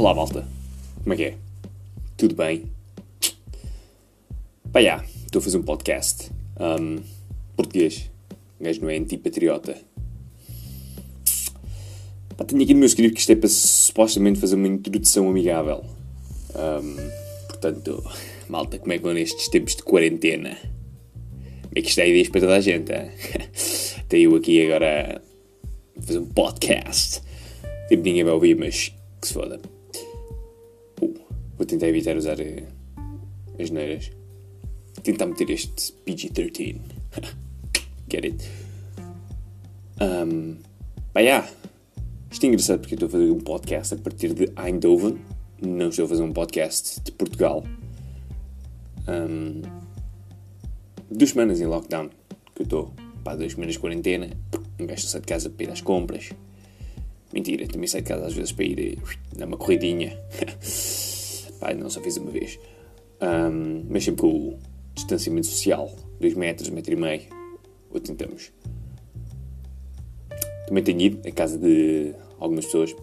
Olá, malta. Como é que é? Tudo bem? Pá, já, estou a fazer um podcast. Um, português. O gajo não é antipatriota. Pá, tenho aqui no meu script que isto é para supostamente fazer uma introdução amigável. Um, portanto, malta, como é que vão nestes tempos de quarentena? Como é que isto é ideias para toda a gente? Tenho eu aqui agora a fazer um podcast. Tipo, ninguém vai ouvir, mas que se foda. Vou tentar evitar usar uh, as neiras. Tentar meter este PG-13. Get it? Um, pá, yeah. Isto é engraçado porque eu estou a fazer um podcast a partir de Eindhoven. Não estou a fazer um podcast de Portugal. Um, duas semanas em lockdown. Que eu estou. Pá, duas semanas de quarentena. Um gajo sai de casa para ir às compras. Mentira, também saio de casa às vezes para ir dar uma corridinha. Pá, não só fiz uma vez. Um, mas sempre com o distanciamento social. 2 metros, 1 metro e meio. Ou tentamos. Também tenho ido à casa de algumas pessoas.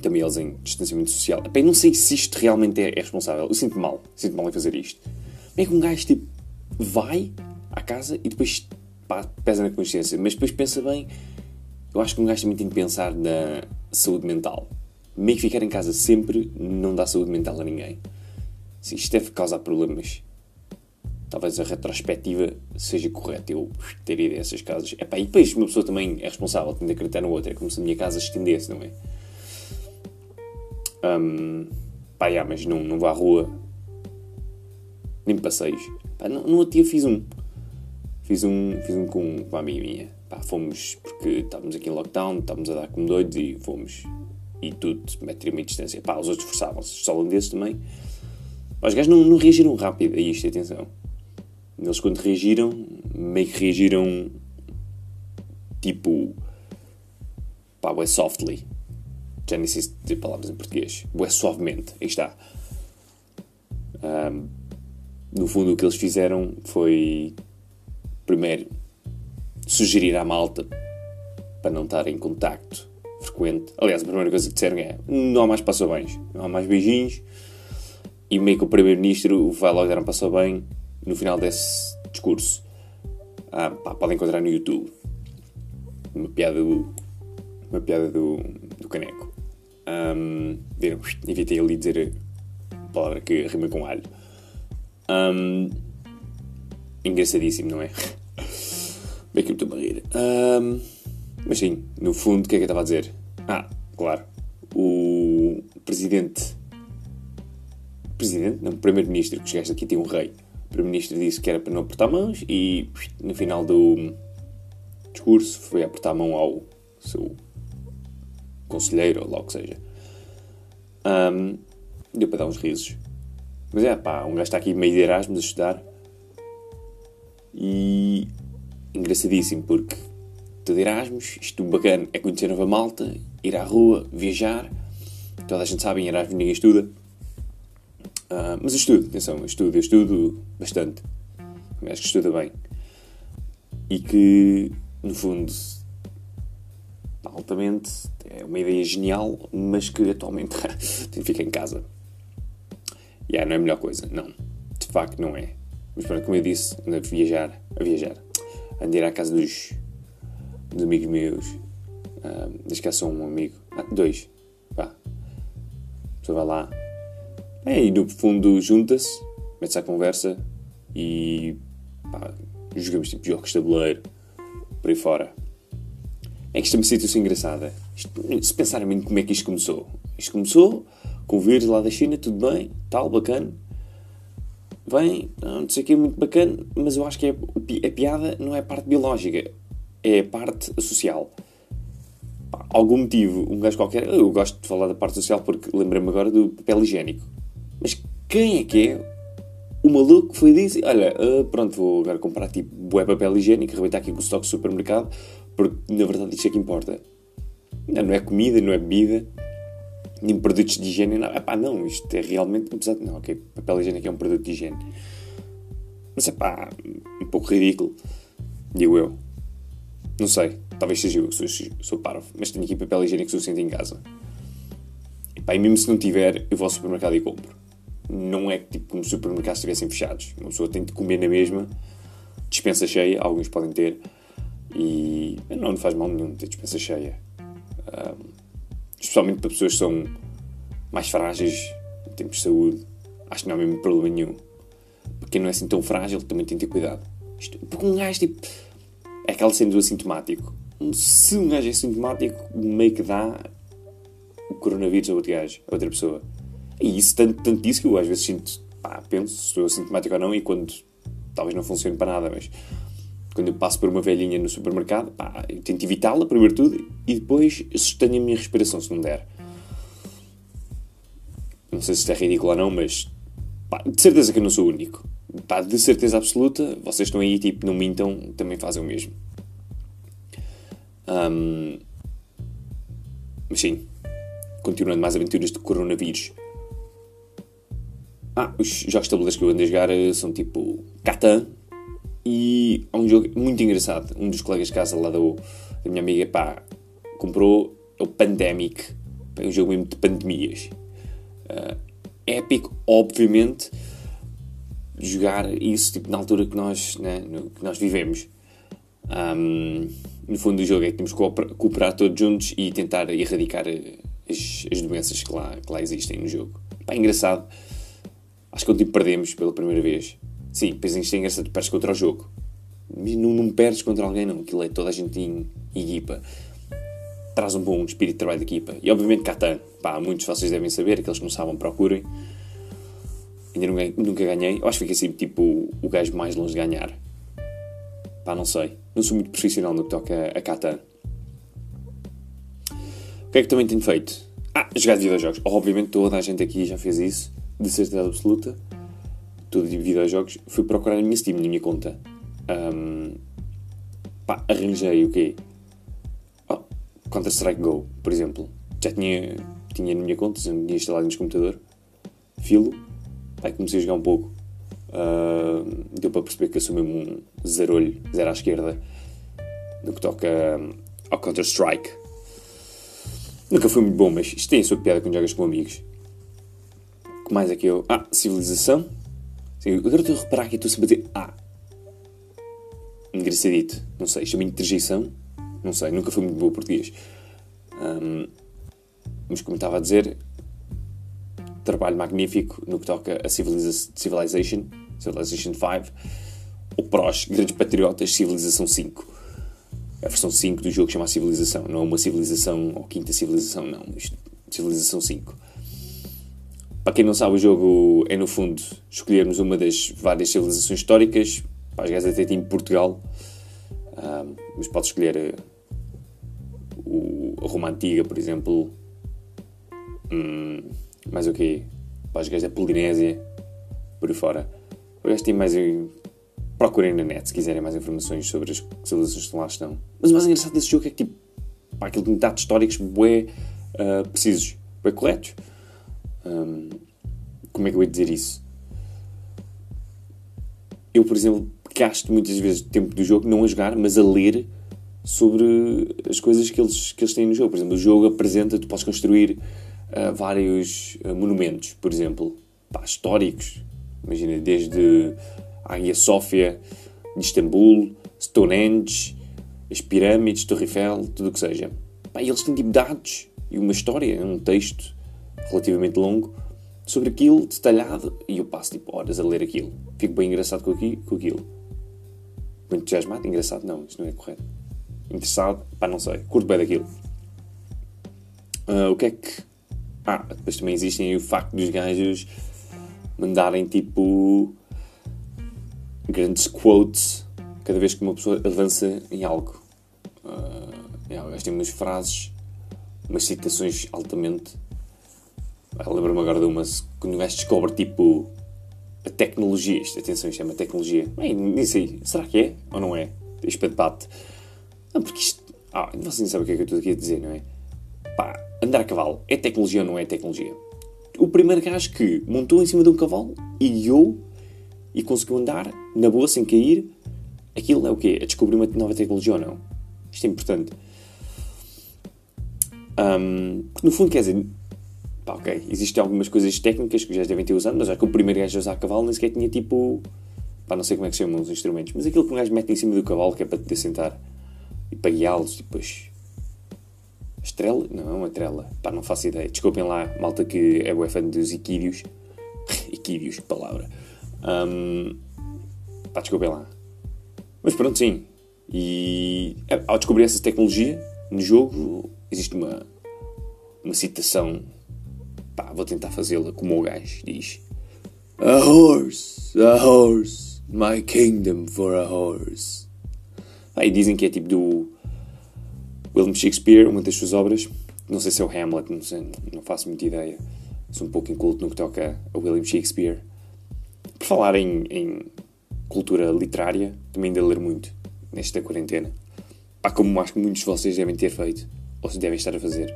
Também eles em distanciamento social. Epá, não sei se isto realmente é, é responsável. Eu sinto mal. Sinto mal em fazer isto. Como é que um gajo tipo vai à casa e depois pá, pesa na consciência, mas depois pensa bem. Eu acho que um gajo também tem que pensar na saúde mental. Meio que ficar em casa sempre não dá saúde mental a ninguém. Se isto deve causar problemas, talvez a retrospectiva seja correta. Eu ter ido a essas casas. Epá, e depois uma pessoa também é responsável, tem de acreditar na outra. É como se a minha casa se estendesse, não é? Um, pá, yeah, mas não, não vou à rua. Nem passeios. Pá, no, no outro dia fiz um. Fiz um, fiz um com uma amiga minha. Pá, fomos, porque estávamos aqui em lockdown, estávamos a dar como doidos e fomos. E tudo, metro e meia distância. Pá, os outros forçavam-se, os holandeses também. Pá, os gajos não, não reagiram rápido a isto, atenção. Eles quando reagiram, meio que reagiram tipo. pá, é softly. Já nem sei se dizer palavras em português. É suavemente, aí está. Um, no fundo, o que eles fizeram foi primeiro, sugerir à malta para não estar em contacto frequente. Aliás, a primeira coisa que disseram é: não há mais passou-bens, não há mais beijinhos. E meio que o Primeiro-Ministro vai logo dar um passou-bem no final desse discurso. Ah, pá, podem encontrar no YouTube uma piada do, uma piada do, do Caneco. Um? Evitei ali dizer a palavra que rima com alho. Um, engraçadíssimo, não é? Bem que eu estou a rir. Um, mas sim, no fundo, o que é que eu estava a dizer? Ah, claro. O presidente. Presidente? Não, primeiro-ministro, que chegaste aqui tem um rei. O primeiro-ministro disse que era para não apertar mãos e no final do discurso foi apertar a mão ao seu conselheiro, ou lá o que seja. Um, deu para dar uns risos. Mas é pá, um gajo está aqui meio de Erasmus a estudar e engraçadíssimo porque tudo Erasmus, isto bacana é conhecer nova malta, ir à rua, viajar. Toda a gente sabe, em Erasmus ninguém estuda. Uh, mas estudo, atenção, estudo, estudo bastante. Acho que estuda bem. E que, no fundo, altamente é uma ideia genial, mas que atualmente fica em casa. E yeah, não é a melhor coisa, não. De facto, não é. Mas pronto, como eu disse, ando a viajar, a viajar. Ando a ir à casa dos, dos amigos meus. Uh, desde que só um amigo. Ah, dois. Vá. A pessoa vai lá. É, e no fundo junta-se, mete-se à conversa e pá, jogamos tipo jogos de tabuleiro, por aí fora. É que isto é uma situação engraçada. Isto, se pensarem bem como é que isto começou. Isto começou com o vírus lá da China, tudo bem, tal, bacana vem, não sei o que é muito bacana, mas eu acho que é, a piada não é a parte biológica, é a parte social. Pá, algum motivo, um gajo qualquer, eu gosto de falar da parte social porque lembrei-me agora do papel higiênico. Mas quem é que é o maluco que foi dizer, olha, uh, pronto, vou agora comprar tipo bué papel higiênico, arrebentar aqui com o estoque do supermercado, porque na verdade isto é que importa. Não, não é comida, não é bebida, nem produtos de higiene, não. Epá, não, isto é realmente, apesar não, ok, papel higiênico é um produto de higiene. Mas é pá, um pouco ridículo, digo eu. Não sei, talvez seja eu, sou, sou parvo, mas tenho aqui papel higiênico suficiente em casa. E, pá, e mesmo se não tiver, eu vou ao supermercado e compro. Não é tipo como se os supermercados estivessem fechados. Uma pessoa tem de comer na mesma, dispensa cheia, alguns podem ter, e não, não faz mal nenhum ter dispensa cheia. Um, especialmente para pessoas que são mais frágeis em termos de saúde, acho que não há mesmo problema nenhum. Para quem não é assim tão frágil, também tem de ter cuidado. Isto, porque um gajo, tipo, aquela cena do assintomático. Se um gajo é assintomático, meio que dá o coronavírus a outro gajo, a outra pessoa. E isso, tanto, tanto disso que eu às vezes sinto, pá, penso se estou assintomático ou não, e quando talvez não funcione para nada, mas quando eu passo por uma velhinha no supermercado, pá, eu tento evitá-la, primeiro tudo, e depois sustenho a minha respiração se não der. Não sei se isto é ridículo ou não, mas pá, de certeza que eu não sou o único. Pá, de certeza absoluta, vocês estão aí, tipo, não mintam, também fazem o mesmo. Um, mas sim, continuando mais aventuras de coronavírus. Ah, os jogos de tabuleiros que eu ando a jogar eh, são tipo Catan e há um jogo muito engraçado. Um dos colegas de casa lá da, minha amiga, pá, comprou é o Pandemic. É um jogo mesmo de pandemias. Uh, épico, obviamente, jogar isso tipo, na altura que nós, né, que nós vivemos. Um, no fundo do jogo é que temos que cooperar todos juntos e tentar erradicar as, as doenças que lá, que lá existem no jogo. Pá, é engraçado. Acho que ontem perdemos pela primeira vez. Sim, pois isto é engraçado, perdes contra o jogo. Não, não perdes contra alguém, não. Aquilo é toda a gente em, equipa. Traz um bom espírito de trabalho de equipa. E obviamente Catan. Pá, muitos de vocês devem saber, aqueles que não sabem, procurem. Ainda nunca, nunca ganhei. Eu acho que fiquei assim, tipo, o gajo mais longe de ganhar. Pá, não sei. Não sou muito profissional no que toca a Catan. O que é que também tenho feito? Ah, jogar de videojogos. Obviamente toda a gente aqui já fez isso, de certeza absoluta tudo de videojogos, fui procurar na minha Steam, na minha conta. Um, pá, arranjei o quê? Oh, Counter-Strike Go, por exemplo. Já tinha, tinha na minha conta, já tinha instalado neste computador. Filo. Pá, comecei a jogar um pouco. Uh, deu para perceber que eu sou mesmo um zero-olho, zero à esquerda, no que toca ao Counter-Strike. Nunca foi muito bom, mas isto tem a sua piada quando jogas com amigos. O que mais é que eu. Ah, Civilização. Sim, agora estou a reparar que estou sempre a dizer ah. Engraçadito. Não sei, chama interjeição. Não sei, nunca foi muito bom português. Um, mas como estava a dizer, trabalho magnífico no que toca a Civiliza Civilization, Civilization 5, o PROS, Grandes Patriotas, Civilização 5. A versão 5 do jogo chama Civilização, não é uma civilização ou quinta civilização, não. Civilização 5. Para quem não sabe, o jogo é, no fundo, escolhermos uma das várias civilizações históricas. Para as gajas até tem Portugal, um, mas pode escolher eh, o, a Roma Antiga, por exemplo. Hum, mais o quê? Para as gajas da Polinésia, por aí fora. Tem mais. Procurem na net se quiserem mais informações sobre as civilizações que lá estão. Mas o mais engraçado desse jogo é que, tipo, para aquilo de dados históricos, bué uh, precisos, bué corretos. Um, como é que eu ia dizer isso? Eu, por exemplo, gasto muitas vezes tempo do jogo não a jogar, mas a ler sobre as coisas que eles, que eles têm no jogo. Por exemplo, o jogo apresenta, tu podes construir uh, vários uh, monumentos, por exemplo, pá, históricos. Imagina, desde Hagia Sofia de Istambul, Stonehenge, as pirâmides, Torre Eiffel, tudo o que seja. Pá, eles têm tipo dados e uma história, um texto relativamente longo sobre aquilo, detalhado, e eu passo tipo horas a ler aquilo. Fico bem engraçado com, aqui, com aquilo. Muito entusiasmado, engraçado não, isto não é correto. Interessado, pá, não sei, curto bem daquilo. Uh, o que é que. Ah, depois também existem o facto dos gajos mandarem tipo. grandes quotes cada vez que uma pessoa avança em algo. Uh, yeah, tem umas frases, umas citações altamente Lembro-me agora de uma. Quando o gajo descobre tipo. A tecnologia. Isto, atenção, isto é uma tecnologia. Bem, nem sei. Será que é? Ou não é? Isto debate. Não, porque isto. Ah, vocês não sabem o que é que eu estou aqui a dizer, não é? Pá, andar a cavalo é tecnologia ou não é tecnologia? O primeiro gajo que montou em cima de um cavalo e guiou e conseguiu andar na boa sem cair, aquilo é o quê? É descobrir uma nova tecnologia ou não? Isto é importante. Um, no fundo, quer dizer, Pá, ok. Existem algumas coisas técnicas que já devem ter usado, mas já que o primeiro gajo a usar cavalo nem sequer tinha tipo. Pá, não sei como é que se chamam os instrumentos, mas aquilo que um gajo mete em cima do cavalo que é para te sentar e para guiá-los depois. Estrela? Não, é uma trela. Pá, não faço ideia. Desculpem lá, malta que é boa fã dos equídeos, que palavra. Um, pá, desculpem lá. Mas pronto, sim. E ao descobrir essa tecnologia no jogo, existe uma, uma citação. Pá, vou tentar fazê-la como o gajo diz: A horse, a horse, my kingdom for a horse. E dizem que é tipo do William Shakespeare, uma das suas obras. Não sei se é o Hamlet, não, sei, não faço muita ideia. Sou um pouco inculto no que toca a William Shakespeare. Por falar em, em cultura literária, também ainda ler muito nesta quarentena. Pá, como acho que muitos de vocês devem ter feito, ou se devem estar a fazer.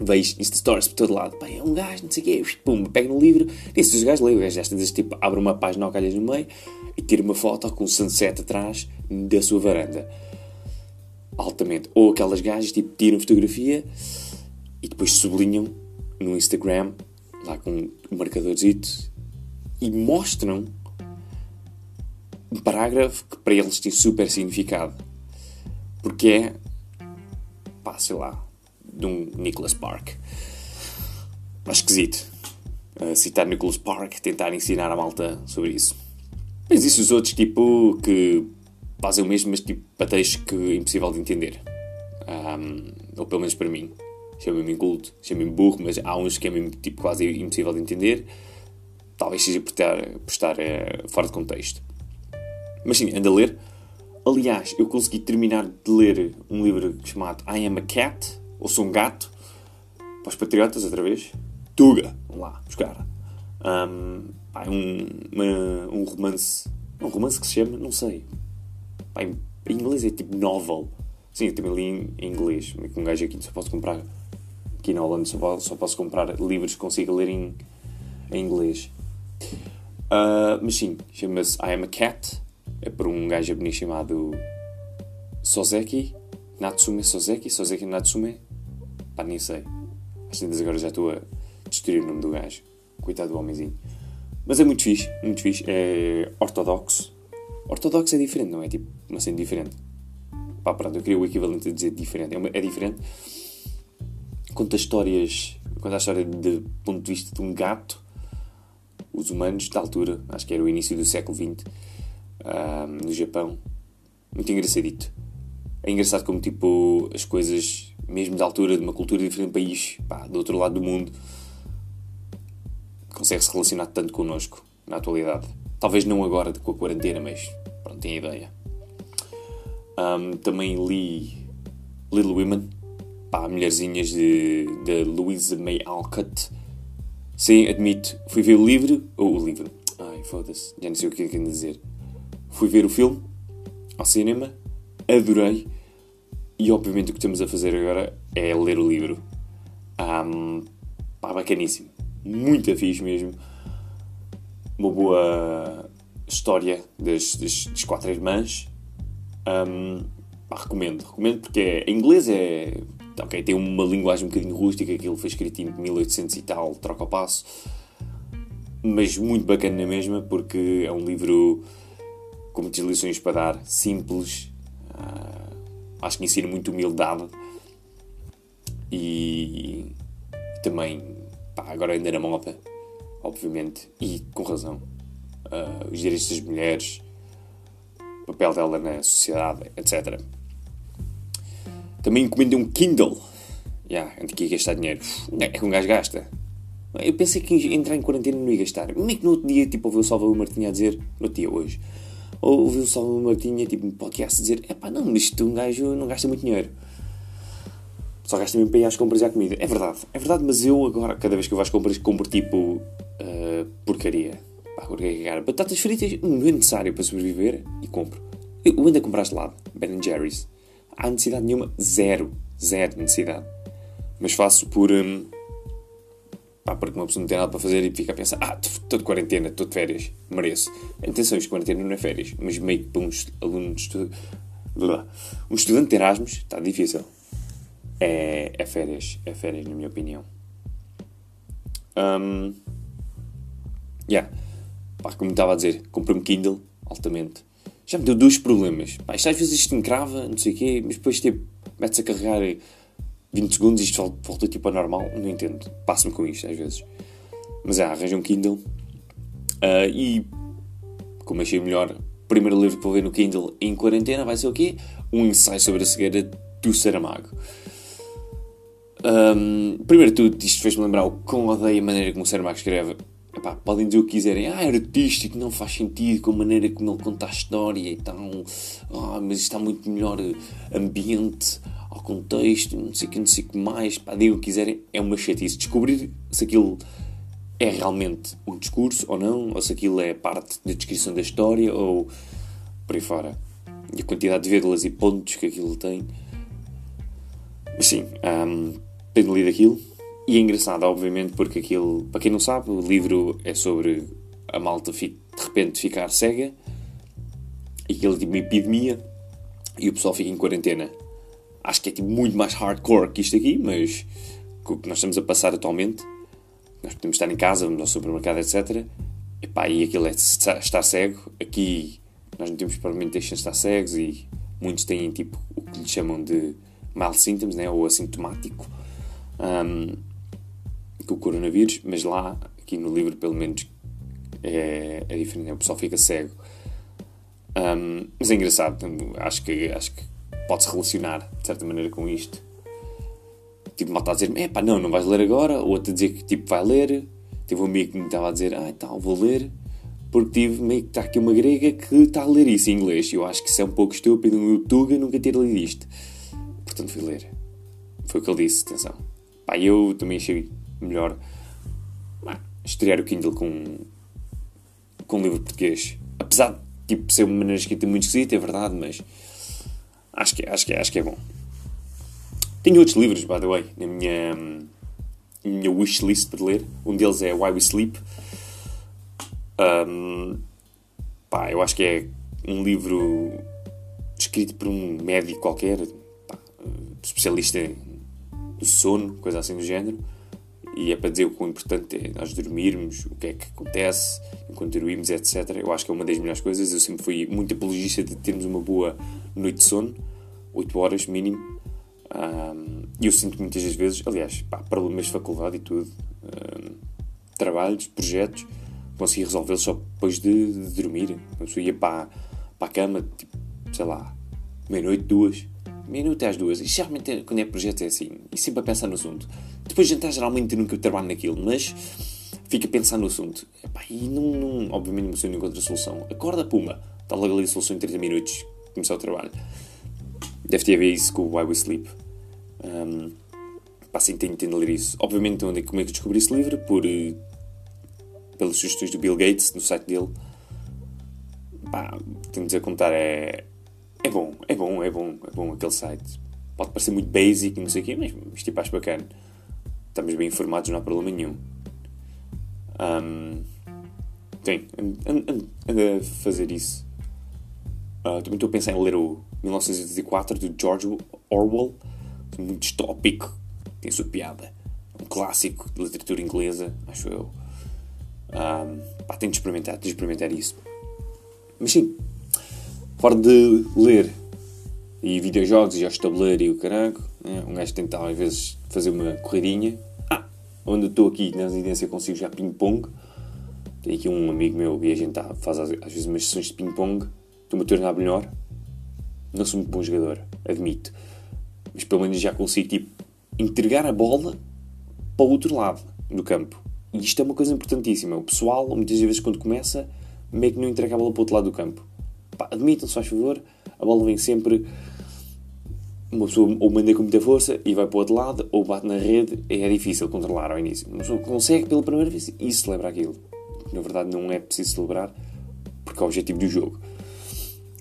Vejo Insta Stories por todo lado. Pá, é um gajo, não sei o quê. Pum, pega no livro. Nesses os gajos leem. O gajo desta vez, tipo, abre uma página ao calhas no meio e tira uma foto com o sunset atrás da sua varanda altamente. Ou aquelas gajas tipo tiram fotografia e depois sublinham no Instagram, lá com um marcadorzito, e mostram um parágrafo que para eles tem super significado. Porque é, pá, sei lá, de um Nicholas Park. Mas esquisito. Uh, citar Nicholas Park, tentar ensinar a malta sobre isso. Mas existem os outros, tipo, que fazem o mesmo, mas tipo textos que é impossível de entender. Um, ou pelo menos para mim. Chamem-me inculto, chamem-me burro, mas há uns que é mesmo tipo, quase impossível de entender. Talvez seja por estar, por estar é, fora de contexto. Mas sim, anda a ler. Aliás, eu consegui terminar de ler um livro chamado I Am a Cat, ou Sou um Gato, para os patriotas, outra vez. Tuga, vamos lá, buscar. Um, é um, uma, um romance. Um romance que se chama, não sei, Pá, em, inglês é tipo novel. Sim, eu também li em, inglês. Com um gajo aqui só posso comprar. Aqui na Holanda só posso, só posso comprar livros que consiga ler em, em inglês. Uh, mas sim, chama-se I Am a Cat. É por um gajo japonês chamado Sozeki. Natsume Sozeki. Sozeki Natsume. Pá, nem sei. Às vezes agora já estou a destruir o nome do gajo. Coitado do homenzinho. Mas é muito fixe, muito fixe. É ortodoxo. Ortodoxo é diferente, não é? Tipo, uma cena diferente. Pá, pronto, eu queria o equivalente a dizer diferente. É, uma, é diferente. Conta histórias. Conta a história do ponto de vista de um gato. Os humanos, da altura, acho que era o início do século XX, um, no Japão. Muito engraçadito. É engraçado como, tipo, as coisas, mesmo da altura, de uma cultura diferente de país, pá, do outro lado do mundo, consegue se relacionar tanto connosco, na atualidade. Talvez não agora com a quarentena, mas pronto, tem ideia. Um, também li Little Women, pá, Mulherzinhas de, de Louisa May Alcott. Sim, admito, fui ver o livro, ou o livro, ai foda-se, já não sei o que é que dizer. Fui ver o filme ao cinema, adorei, e obviamente o que estamos a fazer agora é ler o livro. Um, pá, bacaníssimo, muito fixe mesmo uma boa história das, das, das quatro irmãs. Um, pá, recomendo, recomendo porque é, em inglês é. Ok, tem uma linguagem um bocadinho rústica, aquilo foi escrito em 1800 e tal, troca o passo, mas muito bacana na mesma, porque é um livro com muitas lições para dar, simples, uh, acho que ensina muito humildade e também, pá, agora ainda na moda, obviamente, e com razão, uh, os direitos das mulheres, o papel dela na sociedade, etc. Também encomendei um Kindle. Yeah, antes que ia gastar dinheiro. É que um gajo gasta. Eu pensei que entrar em quarentena não ia gastar. Como é que no outro dia, tipo, ouvi o Salvador Martinha a dizer, no dia hoje, ouvi o Salvador Martinha, tipo, no podcast a dizer, é pá, não, isto um gajo não gasta muito dinheiro. Só gasta mesmo para ir às compras e à comida. É verdade, é verdade, mas eu agora, cada vez que eu vou às compras, compro tipo porcaria. Pá, porcaria Batatas fritas não é necessário para sobreviver e compro. Eu ando a comprar gelado, Ben Jerry's. Há necessidade nenhuma, zero, zero necessidade. Mas faço por. Um, pá, porque uma pessoa não tem nada para fazer e fica a pensar: ah, estou de quarentena, estou de férias, mereço. Atenção, isto quarentena não é férias, mas meio que para aluno de estudo. Um estudante de Erasmus está difícil. É, é férias, é férias, na minha opinião. Um, yeah. Pá, como estava a dizer, comprei um Kindle, altamente. Já me deu dois problemas. Pá, isto às vezes isto encrava, não sei o quê, mas depois tipo, metes a carregar 20 segundos e isto volta tipo a normal. Não entendo. Passo-me com isto às vezes. Mas é, arranjo um Kindle. Uh, e como achei melhor, o primeiro livro que vou ler no Kindle em quarentena vai ser o quê? Um ensaio sobre a cegueira do Saramago. Um, primeiro de tudo, isto fez-me lembrar o quão odeio a maneira como o Saramago escreve. Epá, podem dizer o que quiserem, ah, é artístico, não faz sentido com a maneira como ele conta a história e tal, ah, mas está muito melhor ambiente ao contexto, não sei o que, não sei o que mais, pá, digam o que quiserem, é uma chatice. Descobrir se aquilo é realmente um discurso ou não, ou se aquilo é parte da descrição da história ou por aí fora. E a quantidade de vírgulas e pontos que aquilo tem. Mas sim, um, tenho lido aquilo. E é engraçado, obviamente, porque aquilo, para quem não sabe, o livro é sobre a malta de repente ficar cega e aquilo é tipo uma epidemia e o pessoal fica em quarentena. Acho que é tipo muito mais hardcore que isto aqui, mas o que nós estamos a passar atualmente nós podemos estar em casa, vamos ao supermercado, etc. Epá, e aquilo é estar cego. Aqui nós não temos provavelmente deixam de estar cegos e muitos têm tipo o que lhe chamam de mal symptoms, né? ou assintomático, um, com o coronavírus, mas lá, aqui no livro, pelo menos, é, é diferente, né? o pessoal fica cego. Um, mas é engraçado, acho que, acho que pode-se relacionar de certa maneira com isto tipo, malta a dizer é pá, não, não vais ler agora, ou outro a dizer que tipo, vai ler. Tive um amigo que me estava a dizer, ah, tal, vou ler, porque tive meio que está aqui uma grega que está a ler isso em inglês. Eu acho que isso é um pouco estúpido, um Tuga nunca ter lido isto. Portanto, fui ler. Foi o que ele disse, atenção. Pá, eu também achei melhor pá, estrear o Kindle com, com um livro português. Apesar de tipo, ser uma maneira escrita muito esquisita, é verdade, mas acho que, acho que, acho que é bom. Tenho outros livros, by the way, na minha, minha wishlist para ler. Um deles é Why We Sleep. Um, pá, eu acho que é um livro escrito por um médico qualquer, pá, especialista do sono, coisa assim do género. E é para dizer o quão importante é nós dormirmos, o que é que acontece enquanto dormimos, etc. Eu acho que é uma das melhores coisas. Eu sempre fui muito apologista de termos uma boa noite de sono, 8 horas mínimo. E eu sinto muitas das vezes, aliás, pá, problemas de faculdade e tudo, um, trabalhos, projetos, consegui resolvê-los só depois de, de dormir. Pessoa ia para, para a cama, tipo, sei lá, meia-noite, duas, meia-noite às duas. E geralmente é, quando é projeto é assim, e sempre a pensar no assunto. Depois de jantar, geralmente nunca trabalho naquilo, mas fica a pensar no assunto. E não, não, obviamente não não encontra solução. Acorda, puma, está logo ali a solução em 30 minutos, começar o trabalho. Deve ter a ver isso com o Why We Sleep. Um, pá, sim, tenho, tenho de ler isso. Obviamente, onde, como é que descobri esse livro? Por, uh, pelas sugestões do Bill Gates, no site dele. Pá, de dizer contar, é, é bom, é bom, é bom, é bom aquele site. Pode parecer muito basic não sei o quê, mas, mas tipo, acho bacana. Estamos bem informados, não há problema nenhum. Um, sim, ando a fazer isso. Uh, também estou a pensar em ler o 1984 do George Orwell muito distópico, tem sua piada. Um clássico de literatura inglesa, acho eu. Um, pá, tenho de experimentar, tenho de experimentar isso. Mas sim, fora de ler e videojogos e jogos de tabuleiro e o caralho, né? um gajo tenta às vezes fazer uma corridinha. Ah, onde estou aqui na residência consigo já ping-pong. Tem aqui um amigo meu e a gente tá, faz às vezes umas sessões de ping-pong. Estou-me a tornar melhor. Não sou muito bom jogador, admito mas pelo menos já consigo tipo, entregar a bola para o outro lado do campo. E isto é uma coisa importantíssima. O pessoal, muitas vezes, quando começa, meio que não entrega a bola para o outro lado do campo. Admitam-se, faz favor, a bola vem sempre. Uma pessoa ou manda com muita força e vai para o outro lado, ou bate na rede, é difícil controlar ao início. Uma pessoa consegue pela primeira vez e celebra aquilo. Na verdade, não é preciso celebrar, porque é o objetivo do jogo.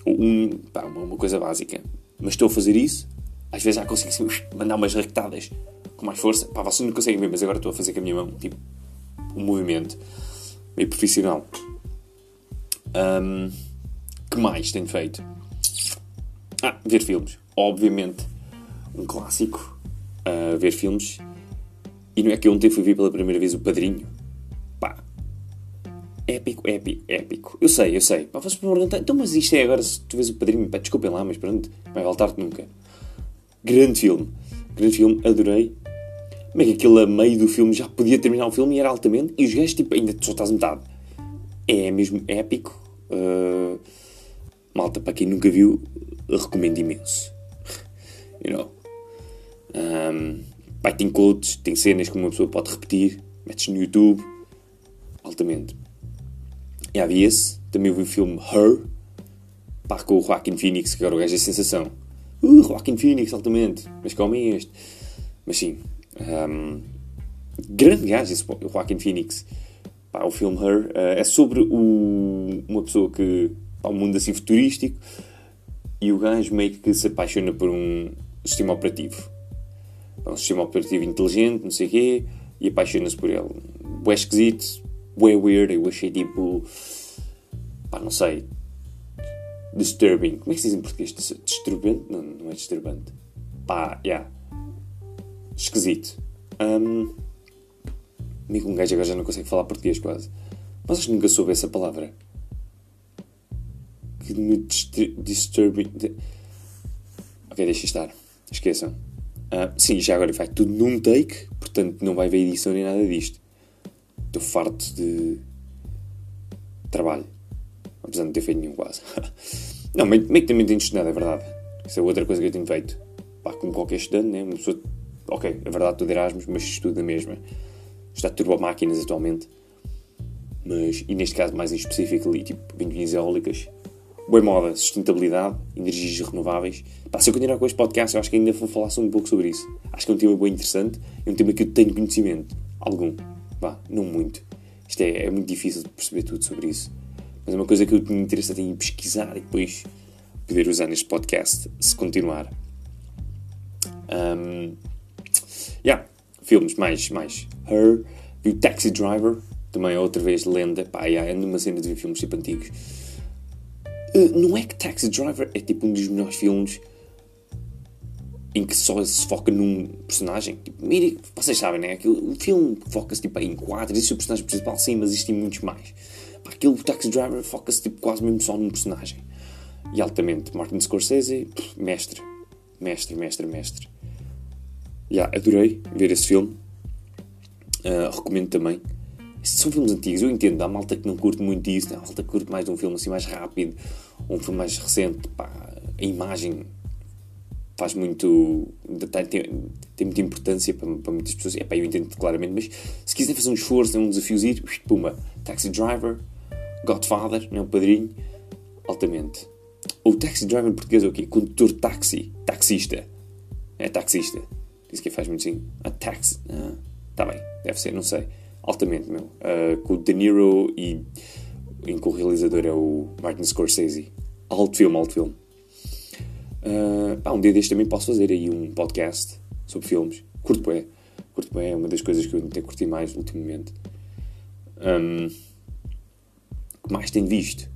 Um, pá, uma coisa básica. Mas estou a fazer isso, às vezes já consigo assim, mandar umas raquetadas com mais força. Pá, vocês não conseguem ver, mas agora estou a fazer com a minha mão, tipo, um movimento meio profissional. Um, que mais tenho feito? Ah, ver filmes. Obviamente, um clássico. Uh, ver filmes. E não é que ontem fui ver pela primeira vez o Padrinho. Pá. Épico, épico, épico. Eu sei, eu sei. Pá, vocês perguntar, então, mas isto é agora se tu vês o Padrinho? Pá, desculpem lá, mas pronto, vai voltar-te nunca. Grande filme. Grande filme, adorei. Como é que aquele a meio do filme já podia terminar o filme e era altamente, e os gajos, tipo, ainda só estás metade. É mesmo épico. Uh, malta, para quem nunca viu, recomendo imenso. You know. Um, pá, tem quotes, tem cenas que uma pessoa pode repetir, metes no YouTube, altamente. E havia esse, também vi o filme Her, pá, com o Joaquin Phoenix, que agora o gajo é sensação. Uh, Joaquin Phoenix, altamente, mas como é este? Mas sim, um, grande gajo esse o Joaquin Phoenix. Pá, o filme Her uh, é sobre o, uma pessoa que. Pá, um mundo assim futurístico e o gajo meio que se apaixona por um sistema operativo um sistema operativo inteligente, não sei o quê, e apaixona-se por ele. Bué esquisito, bué weird, eu achei tipo. pá, não sei. disturbing. Como é que se diz em português? Disturbante? Não, não é disturbante. Pá, yeah. Esquisito. Um, amigo, um gajo agora já não consegue falar português quase. Mas acho que nunca soube essa palavra. Que me disturbing. Ok, deixa estar. Esqueçam. Uh, sim, já agora vai tudo num take, portanto não vai haver edição nem nada disto. Estou farto de trabalho. Apesar de não ter feito nenhum quase. não, meio, meio que também tenho estudado, é verdade. Isso é outra coisa que eu tenho feito. Pá, como qualquer estudante, né? Uma pessoa. Ok, é verdade, estou de Erasmus, mas estudo na mesma. Estudo turbomáquinas atualmente. Mas, e neste caso mais em específico ali, tipo, ventoinhas eólicas boa moda, sustentabilidade, energias renováveis. Pá, se eu continuar com este podcast, eu acho que ainda vou falar um pouco sobre isso. Acho que é um tema bem interessante e um tema que eu tenho conhecimento. Algum. Vá, não muito. Isto é, é muito difícil de perceber tudo sobre isso. Mas é uma coisa que eu tenho interesse em pesquisar e depois poder usar neste podcast, se continuar. Um, yeah, filmes mais, mais. Her, vi Taxi Driver, também é outra vez lenda. Pá, yeah, ando numa cena de ver filmes tipo antigos. Uh, não é que Taxi Driver é tipo um dos melhores filmes em que só se foca num personagem. Tipo, mire, vocês sabem, né? Aquele filme foca-se tipo, em quatro, existe o personagem principal, sim, mas existem muitos mais. Pá, aquele Taxi Driver foca-se tipo, quase mesmo só num personagem. E altamente, Martin Scorsese, pff, mestre, mestre, mestre, mestre. Yeah, adorei ver esse filme. Uh, recomendo também. São filmes antigos, eu entendo, há malta que não curte muito isso, há malta que curte mais de um filme assim mais rápido, um filme mais recente, pá, a imagem faz muito. tem, tem muita importância para, para muitas pessoas, é pá, eu entendo claramente, mas se quiser fazer um esforço, um desafiozinho, pumba, Taxi Driver, Godfather, não é um padrinho, altamente. O Taxi Driver em português é o quê? Condutor táxi, taxista, é taxista, isso que faz muito sim, a taxi, ah, tá bem, deve ser, não sei altamente, meu. Uh, com o De Niro e em que o realizador é o Martin Scorsese. Alto filme, alto filme. Uh, ah, um dia deste também posso fazer aí um podcast sobre filmes. Curto bem. Curto bem, é uma das coisas que eu tenho curtido mais ultimamente. Um, que mais tenho visto?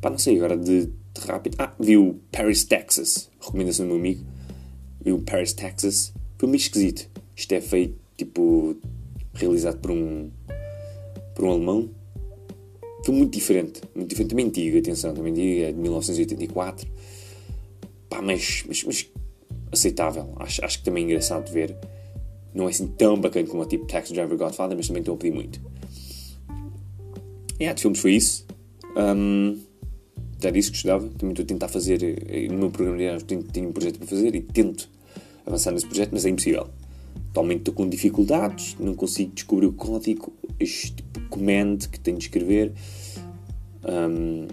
Pá, não sei, agora de, de rápido. Ah, vi o Paris, Texas. Recomendação do meu amigo. Vi o Paris, Texas. Foi meio esquisito. Isto é feito, tipo, realizado por um, por um alemão. Foi muito diferente, muito diferente, também antigo, atenção, também antigo, é de 1984. Pá, mas, mas, mas aceitável, acho, acho que também é engraçado de ver. Não é assim tão bacana como o tipo Taxi Driver Godfather, mas também estou a pedir muito. E yeah, de filmes foi isso. Um, já disse que estudava, também estou a tentar fazer, eh, no meu programa de tenho, tenho um projeto para fazer e tento avançar nesse projeto, mas é impossível. Atualmente estou com dificuldades, não consigo descobrir o código, este command que tenho de escrever. Um,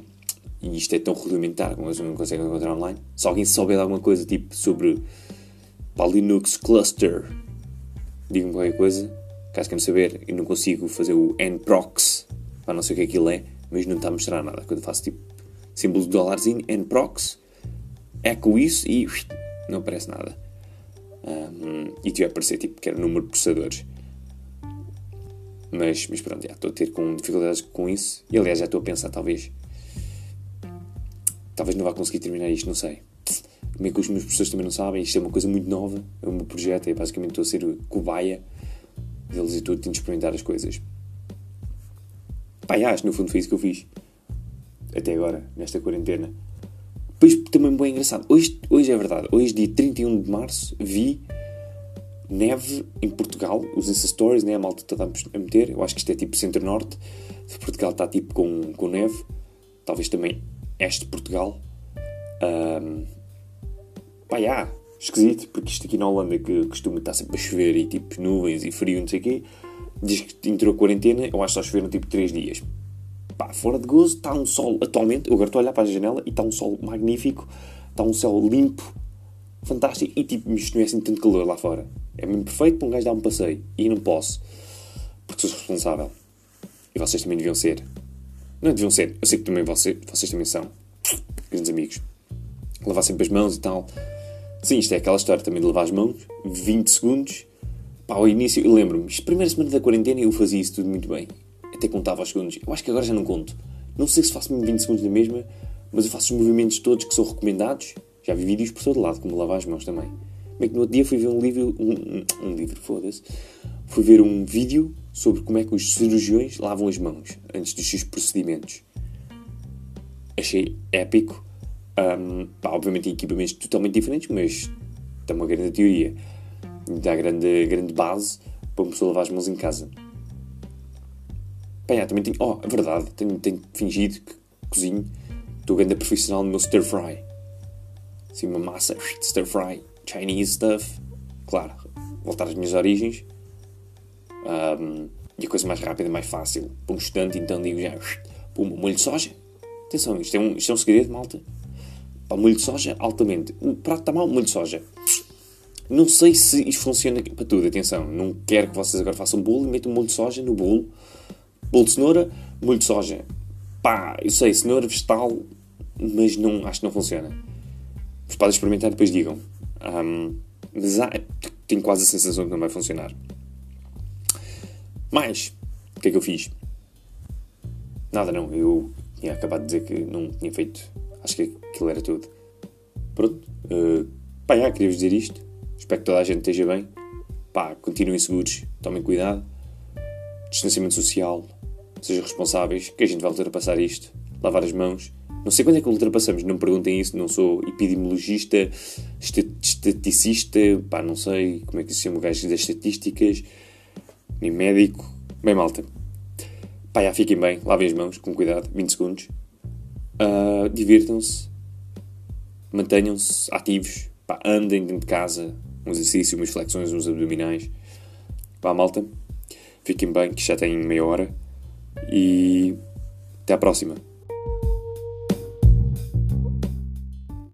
e isto é tão rudimentar que não consegue encontrar online. Se alguém souber alguma coisa tipo sobre para Linux Cluster, diga-me qualquer coisa. Caso queiram saber, eu não consigo fazer o nprox, para não sei o que aquilo é, mas não está a mostrar nada. Quando faço tipo símbolo de dólarzinho, nprox, eco isso e não aparece nada um, e tive a aparecer tipo que era número de processadores. Mas, mas pronto, já estou a ter com dificuldades com isso. E aliás, já estou a pensar, talvez. Talvez não vá conseguir terminar isto, não sei. Como é que os meus professores também não sabem? Isto é uma coisa muito nova. É meu projeto, é basicamente estou a ser cobaia deles e tudo, tenho de experimentar as coisas. E acho, no fundo foi isso que eu fiz. Até agora, nesta quarentena. Depois também bem engraçado. Hoje, hoje é verdade. Hoje, dia 31 de março, vi neve em Portugal. Os Insta Stories, né? A malta está a meter. Eu acho que isto é tipo centro-norte. Portugal está tipo com, com neve. Talvez também este Portugal. Um, pá. Esquisito, porque isto aqui na Holanda que costuma estar sempre a chover e tipo nuvens e frio, não sei o quê. Diz que entrou a quarentena, eu acho que só choveram tipo 3 dias. Pá, fora de gozo, está um sol atualmente. Eu agora estou a olhar para a janela e está um sol magnífico. Está um céu limpo, fantástico. E tipo, isto não é assim tanto calor lá fora. É mesmo perfeito para um gajo dar um passeio. E não posso. Porque sou responsável. E vocês também deviam ser. Não deviam ser. Eu sei que também vocês, vocês também são. Grandes amigos. Lavar sempre as mãos e tal. Sim, isto é aquela história também de lavar as mãos. 20 segundos. Pá, ao início, eu lembro-me. Primeira semana da quarentena eu fazia isso tudo muito bem. Até contava os segundos. Eu acho que agora já não conto. Não sei se faço mesmo 20 segundos da mesma. Mas eu faço os movimentos todos que são recomendados. Já vi vídeos por todo lado, como lavar as mãos também. É que no outro dia fui ver um livro. Um, um, livro, foda-se. Fui ver um vídeo sobre como é que os cirurgiões lavam as mãos antes dos seus procedimentos. Achei épico. Um, pá, obviamente em equipamentos totalmente diferentes, mas tem uma grande teoria. Dá grande, grande base para uma pessoa lavar as mãos em casa. Pá, também tenho. Oh, é verdade, tenho, tenho fingido que cozinho. Estou grande profissional no meu stir fry. Assim, uma massa stir fry, Chinese stuff. Claro, voltar às minhas origens. Um, e a coisa mais rápida, mais fácil. Para um estudante, então digo já: pum, molho de soja. Atenção, isto é um, isto é um segredo, malta. Para molho de soja, altamente. O prato está mal, molho de soja. Não sei se isto funciona para tudo, atenção. Não quero que vocês agora façam bolo e metam molho de soja no bolo. Bolo de cenoura, molho de soja. Pá, eu sei, cenoura vegetal, mas não, acho que não funciona. Mas podem experimentar e depois digam. Um, mas há, tenho quase a sensação que não vai funcionar. Mas, o que é que eu fiz? Nada não, eu tinha acabado de dizer que não tinha feito. Acho que aquilo era tudo. Pronto. Uh, pá, já, queria-vos dizer isto. Espero que toda a gente esteja bem. Pá, continuem seguros, tomem cuidado. Distanciamento social, sejam responsáveis, que a gente vai ultrapassar isto. Lavar as mãos. Não sei quando é que ultrapassamos, não me perguntem isso, não sou epidemiologista, estaticista, pá, não sei como é que se chama o gajo das estatísticas nem médico. Bem, malta. Pá, já fiquem bem, lavem as mãos, com cuidado, 20 segundos. Uh, Divirtam-se, mantenham-se ativos, pá, andem dentro de casa, um exercício, umas flexões, uns abdominais. Pá, malta, fiquem bem, que já têm meia hora. E até à próxima.